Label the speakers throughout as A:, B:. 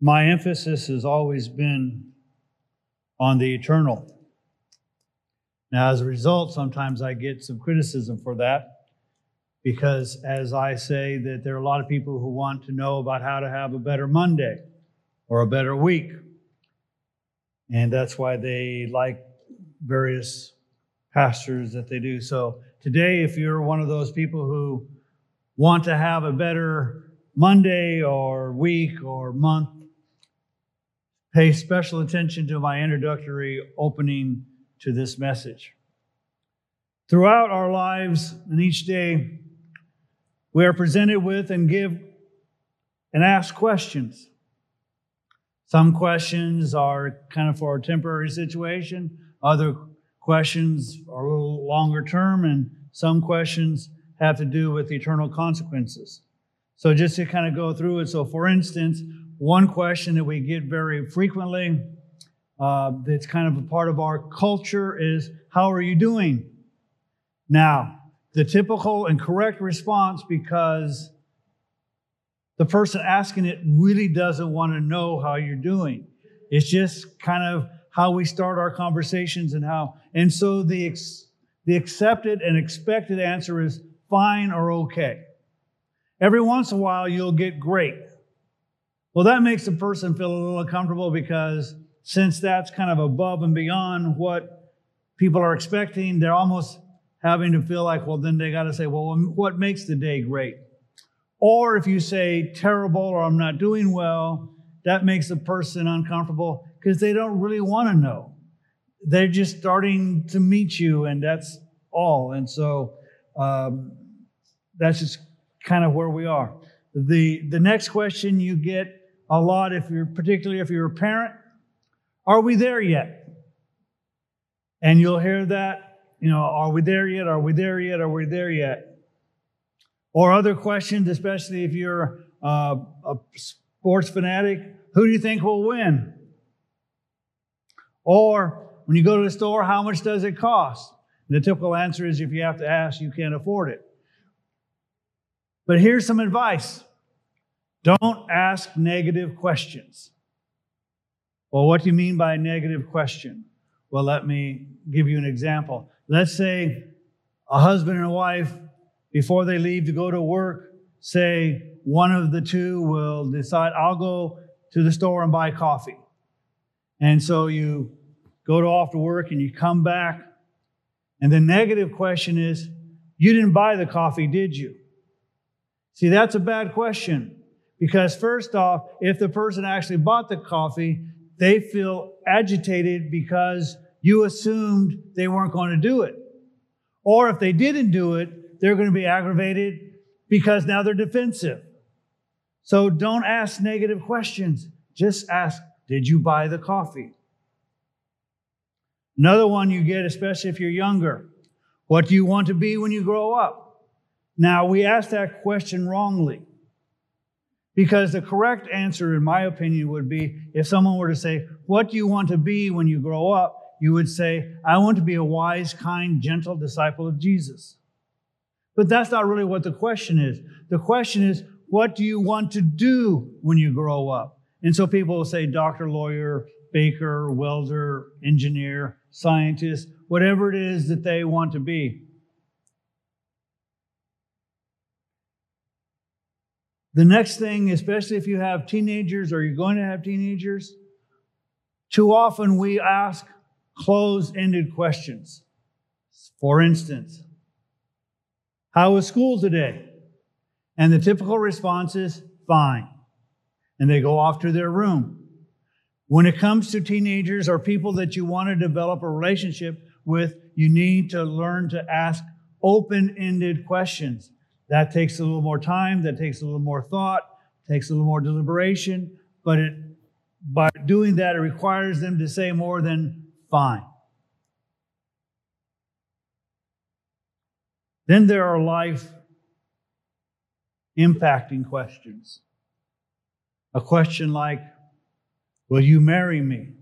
A: my emphasis has always been on the eternal. Now, as a result, sometimes I get some criticism for that because, as I say, that there are a lot of people who want to know about how to have a better Monday or a better week. And that's why they like various pastors that they do. So, today, if you're one of those people who want to have a better Monday or week or month, pay special attention to my introductory opening to this message. Throughout our lives and each day, we are presented with and give and ask questions. Some questions are kind of for a temporary situation, other questions are a little longer term, and some questions have to do with eternal consequences. So, just to kind of go through it, so for instance, one question that we get very frequently uh, that's kind of a part of our culture is How are you doing? Now, the typical and correct response, because the person asking it really doesn't want to know how you're doing. It's just kind of how we start our conversations and how. And so the, ex, the accepted and expected answer is fine or okay. Every once in a while, you'll get great. Well, that makes the person feel a little uncomfortable because since that's kind of above and beyond what people are expecting, they're almost having to feel like, well, then they got to say, well, what makes the day great? Or if you say terrible or I'm not doing well, that makes the person uncomfortable because they don't really want to know. They're just starting to meet you, and that's all. And so um, that's just kind of where we are. The, the next question you get a lot, if you're particularly if you're a parent, are we there yet? And you'll hear that, you know, are we there yet? Are we there yet? Are we there yet? Or other questions, especially if you're uh, a sports fanatic, who do you think will win? Or when you go to the store, how much does it cost? And the typical answer is if you have to ask, you can't afford it. But here's some advice don't ask negative questions. Well, what do you mean by a negative question? Well, let me give you an example. Let's say a husband and a wife, before they leave to go to work, say one of the two will decide, I'll go to the store and buy coffee. And so you go to off to work and you come back. And the negative question is, you didn't buy the coffee, did you? See, that's a bad question. Because, first off, if the person actually bought the coffee, they feel agitated because you assumed they weren't going to do it. Or if they didn't do it, they're going to be aggravated because now they're defensive. So don't ask negative questions. Just ask, Did you buy the coffee? Another one you get, especially if you're younger What do you want to be when you grow up? Now, we ask that question wrongly. Because the correct answer, in my opinion, would be if someone were to say, What do you want to be when you grow up? You would say, I want to be a wise, kind, gentle disciple of Jesus. But that's not really what the question is. The question is, What do you want to do when you grow up? And so people will say, Doctor, lawyer, baker, welder, engineer, scientist, whatever it is that they want to be. The next thing, especially if you have teenagers or you're going to have teenagers, too often we ask closed ended questions. For instance, how was school today? And the typical response is fine. And they go off to their room. When it comes to teenagers or people that you want to develop a relationship with, you need to learn to ask open ended questions. That takes a little more time, that takes a little more thought, takes a little more deliberation, but it, by doing that, it requires them to say more than fine. Then there are life impacting questions. A question like, Will you marry me?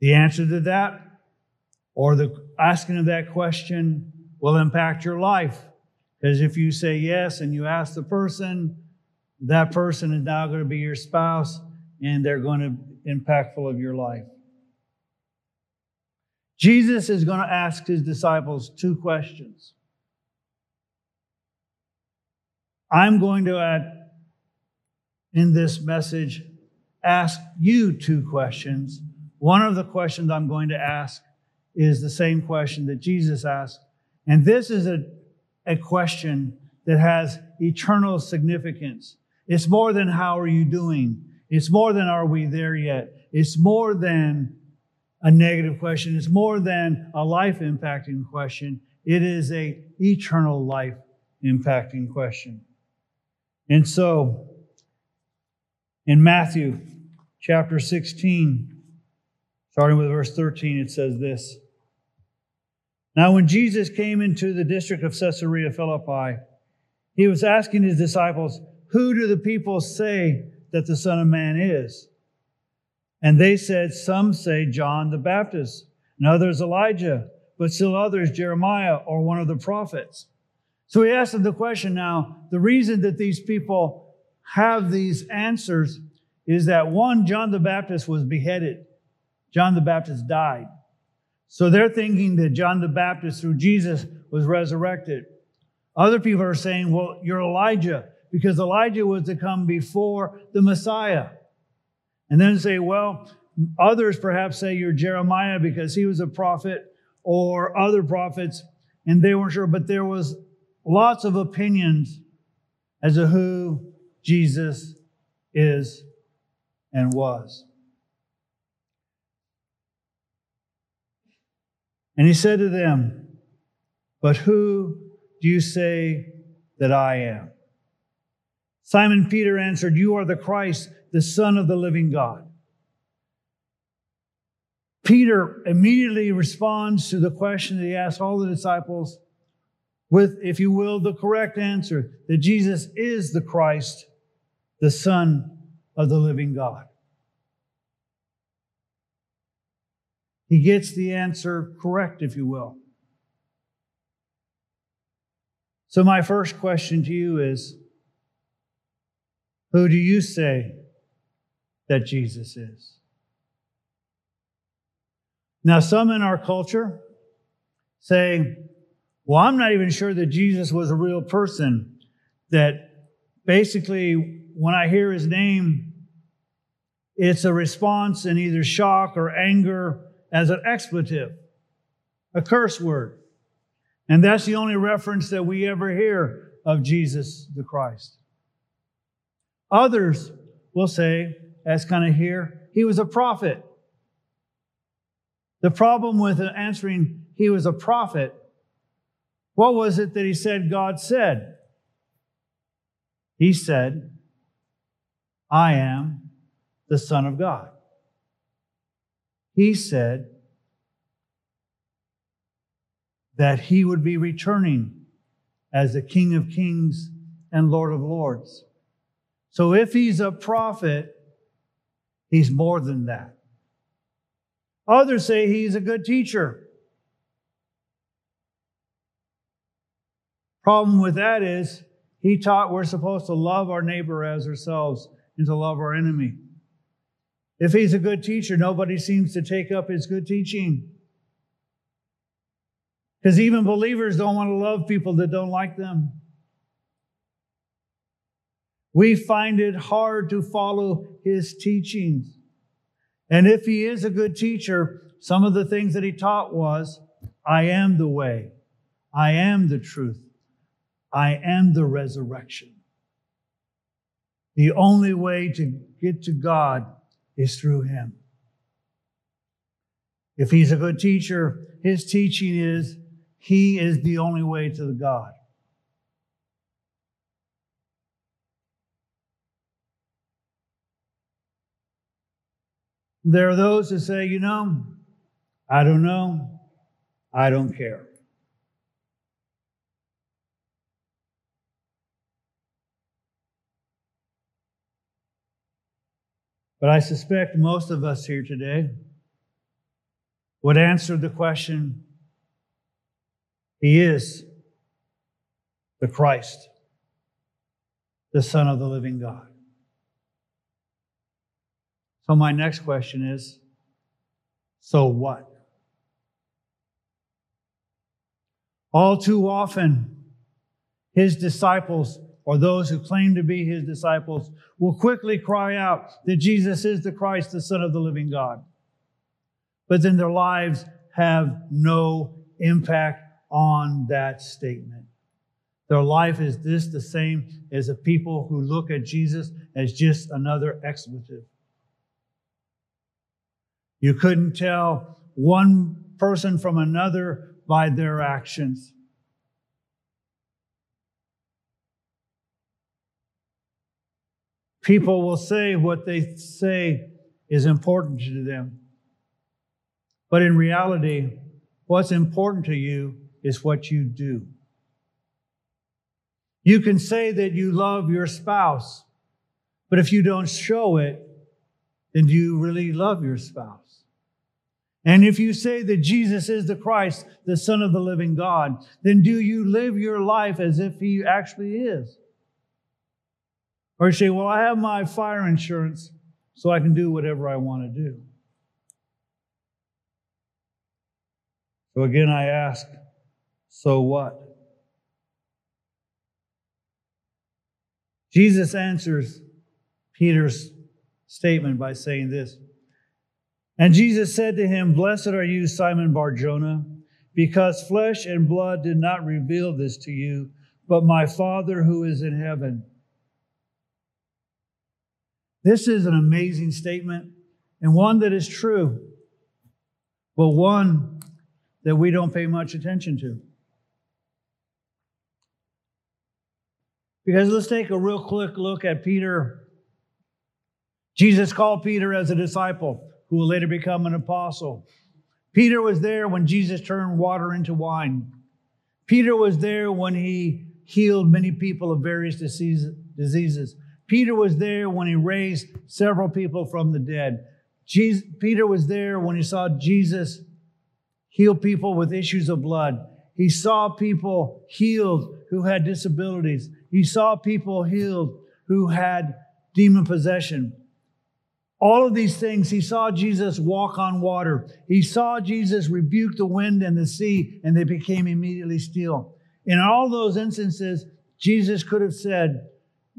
A: The answer to that, or the asking of that question, will impact your life. Because if you say yes and you ask the person, that person is now going to be your spouse. and they're going to be impactful of your life. Jesus is going to ask his disciples two questions. I'm going to add in this message ask you two questions. One of the questions I'm going to ask is the same question that Jesus asked. And this is a, a question that has eternal significance. It's more than how are you doing? It's more than are we there yet? It's more than a negative question. It's more than a life impacting question. It is a eternal life impacting question. And so in Matthew chapter 16, starting with verse 13, it says this. Now, when Jesus came into the district of Caesarea Philippi, he was asking his disciples, Who do the people say that the Son of Man is? And they said, Some say John the Baptist, and others Elijah, but still others Jeremiah or one of the prophets. So he asked them the question now the reason that these people have these answers is that one, John the Baptist was beheaded, John the Baptist died. So they're thinking that John the Baptist, through Jesus, was resurrected. Other people are saying, well, you're Elijah, because Elijah was to come before the Messiah. And then say, well, others perhaps say you're Jeremiah because he was a prophet, or other prophets, and they weren't sure, but there was lots of opinions as to who Jesus is and was. And he said to them, But who do you say that I am? Simon Peter answered, You are the Christ, the Son of the living God. Peter immediately responds to the question that he asked all the disciples with, if you will, the correct answer that Jesus is the Christ, the Son of the living God. He gets the answer correct, if you will. So, my first question to you is Who do you say that Jesus is? Now, some in our culture say, Well, I'm not even sure that Jesus was a real person, that basically, when I hear his name, it's a response in either shock or anger as an expletive, a curse word. And that's the only reference that we ever hear of Jesus the Christ. Others will say, as kind of here, he was a prophet. The problem with answering he was a prophet, what was it that he said God said? He said, I am the Son of God he said that he would be returning as the King of Kings and Lord of Lords. So if he's a prophet, he's more than that. Others say he's a good teacher. Problem with that is he taught we're supposed to love our neighbor as ourselves and to love our enemy. If he's a good teacher, nobody seems to take up his good teaching. Because even believers don't want to love people that don't like them. We find it hard to follow his teachings. And if he is a good teacher, some of the things that he taught was I am the way, I am the truth, I am the resurrection. The only way to get to God is through him. If he's a good teacher, his teaching is he is the only way to the God. There are those that say, you know, I don't know, I don't care. But I suspect most of us here today would answer the question He is the Christ, the Son of the living God. So, my next question is so what? All too often, his disciples, or those who claim to be his disciples, will quickly cry out that Jesus is the Christ, the Son of the living God. But then their lives have no impact on that statement. Their life is this the same as the people who look at Jesus as just another expletive. You couldn't tell one person from another by their actions. People will say what they say is important to them. But in reality, what's important to you is what you do. You can say that you love your spouse, but if you don't show it, then do you really love your spouse? And if you say that Jesus is the Christ, the Son of the living God, then do you live your life as if He actually is? Or you say, Well, I have my fire insurance, so I can do whatever I want to do. So again, I ask, so what? Jesus answers Peter's statement by saying this. And Jesus said to him, Blessed are you, Simon Barjona, because flesh and blood did not reveal this to you, but my Father who is in heaven. This is an amazing statement and one that is true, but one that we don't pay much attention to. Because let's take a real quick look at Peter. Jesus called Peter as a disciple who will later become an apostle. Peter was there when Jesus turned water into wine. Peter was there when he healed many people of various diseases. Peter was there when he raised several people from the dead. Jesus, Peter was there when he saw Jesus heal people with issues of blood. He saw people healed who had disabilities. He saw people healed who had demon possession. All of these things, he saw Jesus walk on water. He saw Jesus rebuke the wind and the sea, and they became immediately still. In all those instances, Jesus could have said,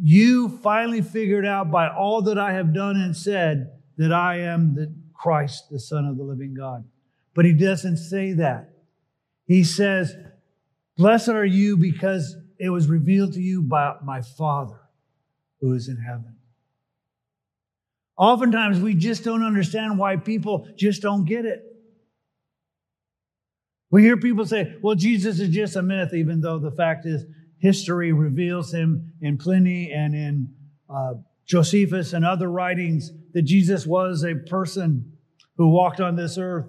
A: You finally figured out by all that I have done and said that I am the Christ, the Son of the living God. But he doesn't say that. He says, Blessed are you because it was revealed to you by my Father who is in heaven. Oftentimes, we just don't understand why people just don't get it. We hear people say, well, Jesus is just a myth, even though the fact is history reveals him in Pliny and in uh, Josephus and other writings that Jesus was a person who walked on this earth.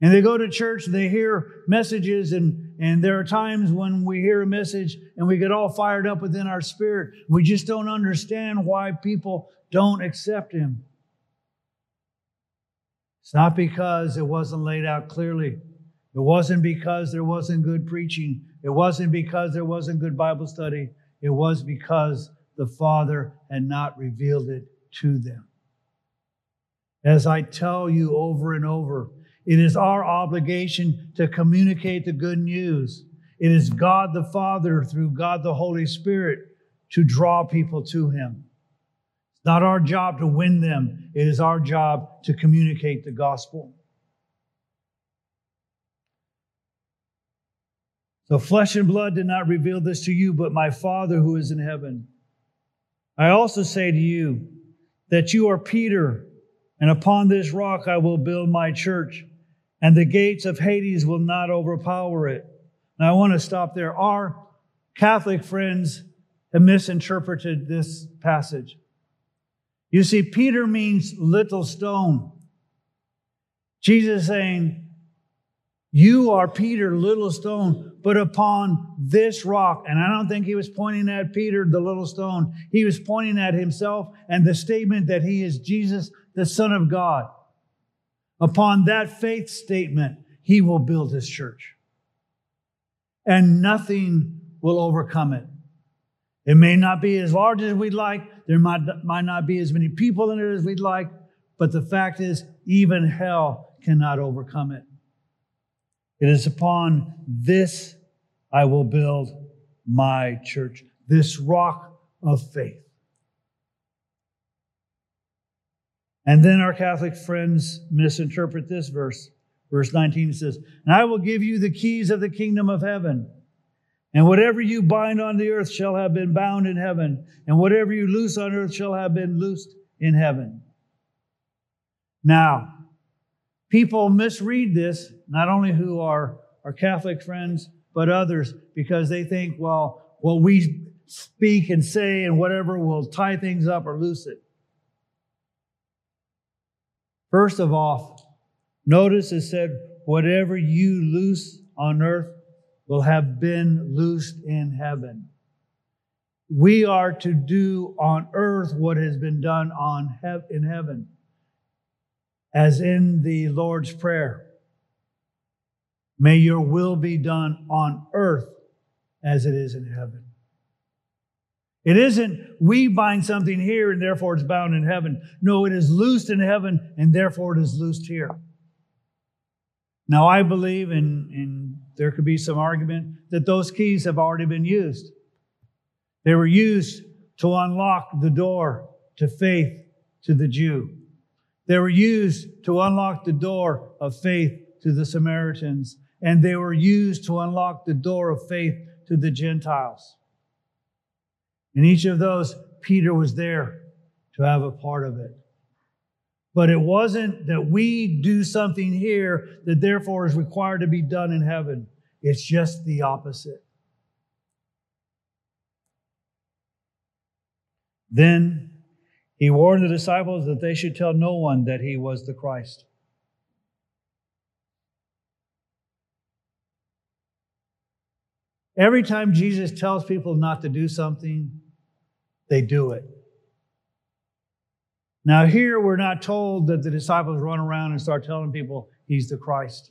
A: And they go to church, they hear messages, and, and there are times when we hear a message and we get all fired up within our spirit. We just don't understand why people don't accept Him. It's not because it wasn't laid out clearly. It wasn't because there wasn't good preaching. It wasn't because there wasn't good Bible study. It was because the Father had not revealed it to them. As I tell you over and over, it is our obligation to communicate the good news. It is God the Father, through God the Holy Spirit, to draw people to Him. It's not our job to win them, it is our job to communicate the gospel. So, flesh and blood did not reveal this to you, but my Father who is in heaven. I also say to you that you are Peter, and upon this rock I will build my church and the gates of Hades will not overpower it. Now, I want to stop there. Our Catholic friends have misinterpreted this passage. You see, Peter means little stone. Jesus saying, You are Peter, little stone, but upon this rock. And I don't think he was pointing at Peter, the little stone. He was pointing at himself and the statement that he is Jesus, the Son of God. Upon that faith statement, he will build his church. And nothing will overcome it. It may not be as large as we'd like. There might, might not be as many people in it as we'd like. But the fact is, even hell cannot overcome it. It is upon this I will build my church, this rock of faith. And then our Catholic friends misinterpret this verse. Verse 19 says, And I will give you the keys of the kingdom of heaven. And whatever you bind on the earth shall have been bound in heaven, and whatever you loose on earth shall have been loosed in heaven. Now, people misread this, not only who are our Catholic friends, but others, because they think, well, what we speak and say and whatever will tie things up or loose it. First of all, notice it said, whatever you loose on earth will have been loosed in heaven. We are to do on earth what has been done on in heaven, as in the Lord's Prayer. May your will be done on earth as it is in heaven. It isn't we bind something here and therefore it's bound in heaven. No, it is loosed in heaven and therefore it is loosed here. Now, I believe, and, and there could be some argument, that those keys have already been used. They were used to unlock the door to faith to the Jew. They were used to unlock the door of faith to the Samaritans. And they were used to unlock the door of faith to the Gentiles. In each of those, Peter was there to have a part of it. But it wasn't that we do something here that therefore is required to be done in heaven. It's just the opposite. Then he warned the disciples that they should tell no one that he was the Christ. Every time Jesus tells people not to do something, they do it. Now, here we're not told that the disciples run around and start telling people he's the Christ.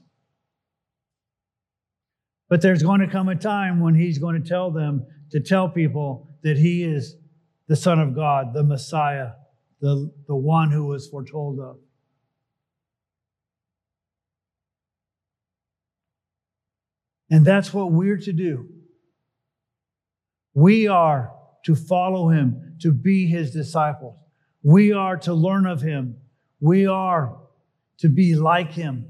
A: But there's going to come a time when he's going to tell them to tell people that he is the Son of God, the Messiah, the, the one who was foretold of. And that's what we're to do. We are to follow him, to be his disciples. We are to learn of him. We are to be like him.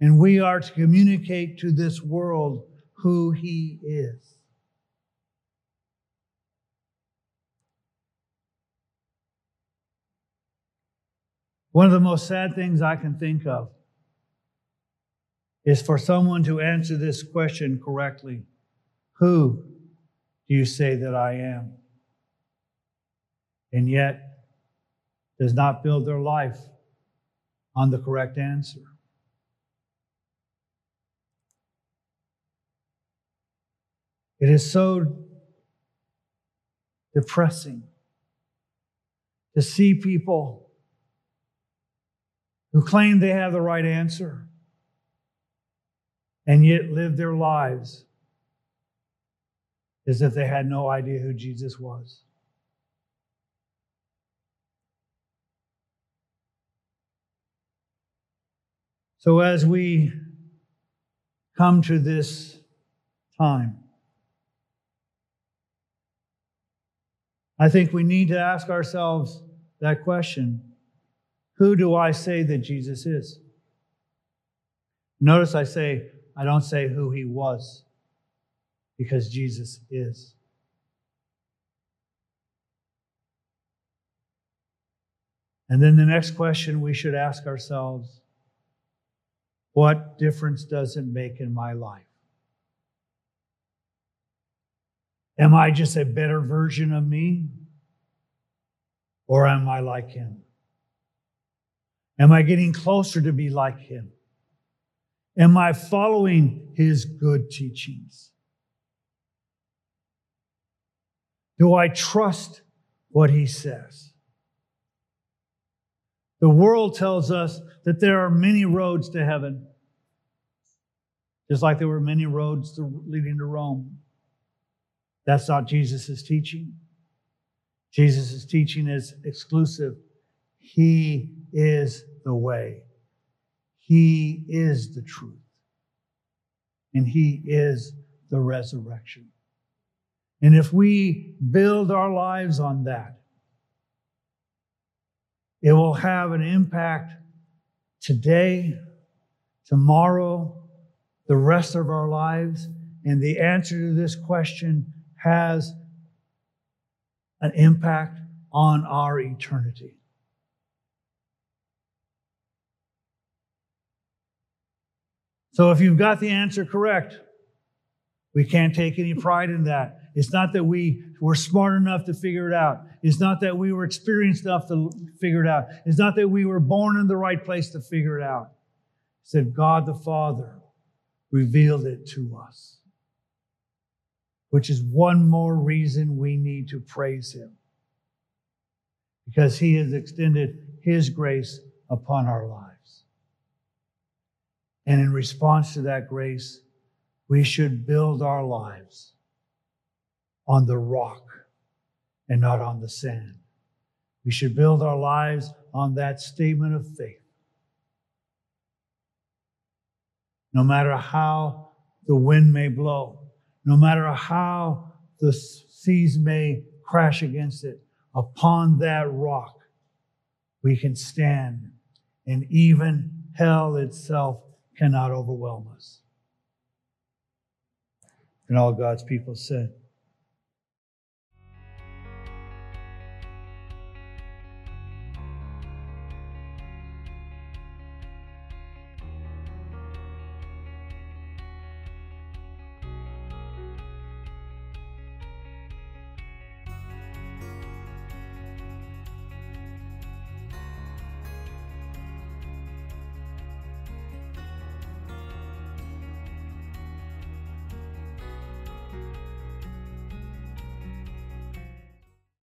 A: And we are to communicate to this world who he is. One of the most sad things I can think of is for someone to answer this question correctly Who do you say that I am? And yet does not build their life on the correct answer. It is so depressing to see people who claim they have the right answer and yet live their lives as if they had no idea who Jesus was. So, as we come to this time, I think we need to ask ourselves that question Who do I say that Jesus is? Notice I say, I don't say who he was because Jesus is. And then the next question we should ask ourselves what difference does it make in my life? Am I just a better version of me? Or am I like him? Am I getting closer to be like him? Am I following his good teachings? Do I trust what he says? The world tells us that there are many roads to heaven, just like there were many roads to, leading to Rome. That's not Jesus' teaching. Jesus' teaching is exclusive. He is the way. He is the truth. And He is the resurrection. And if we build our lives on that, it will have an impact today, tomorrow, the rest of our lives. And the answer to this question has an impact on our eternity. So if you've got the answer correct, we can't take any pride in that. It's not that we were smart enough to figure it out. It's not that we were experienced enough to figure it out. It's not that we were born in the right place to figure it out. Said God the Father revealed it to us, which is one more reason we need to praise Him because He has extended His grace upon our lives. And in response to that grace, we should build our lives on the rock and not on the sand. We should build our lives on that statement of faith. No matter how the wind may blow, no matter how the seas may crash against it, upon that rock we can stand, and even hell itself cannot overwhelm us. And all God's people said,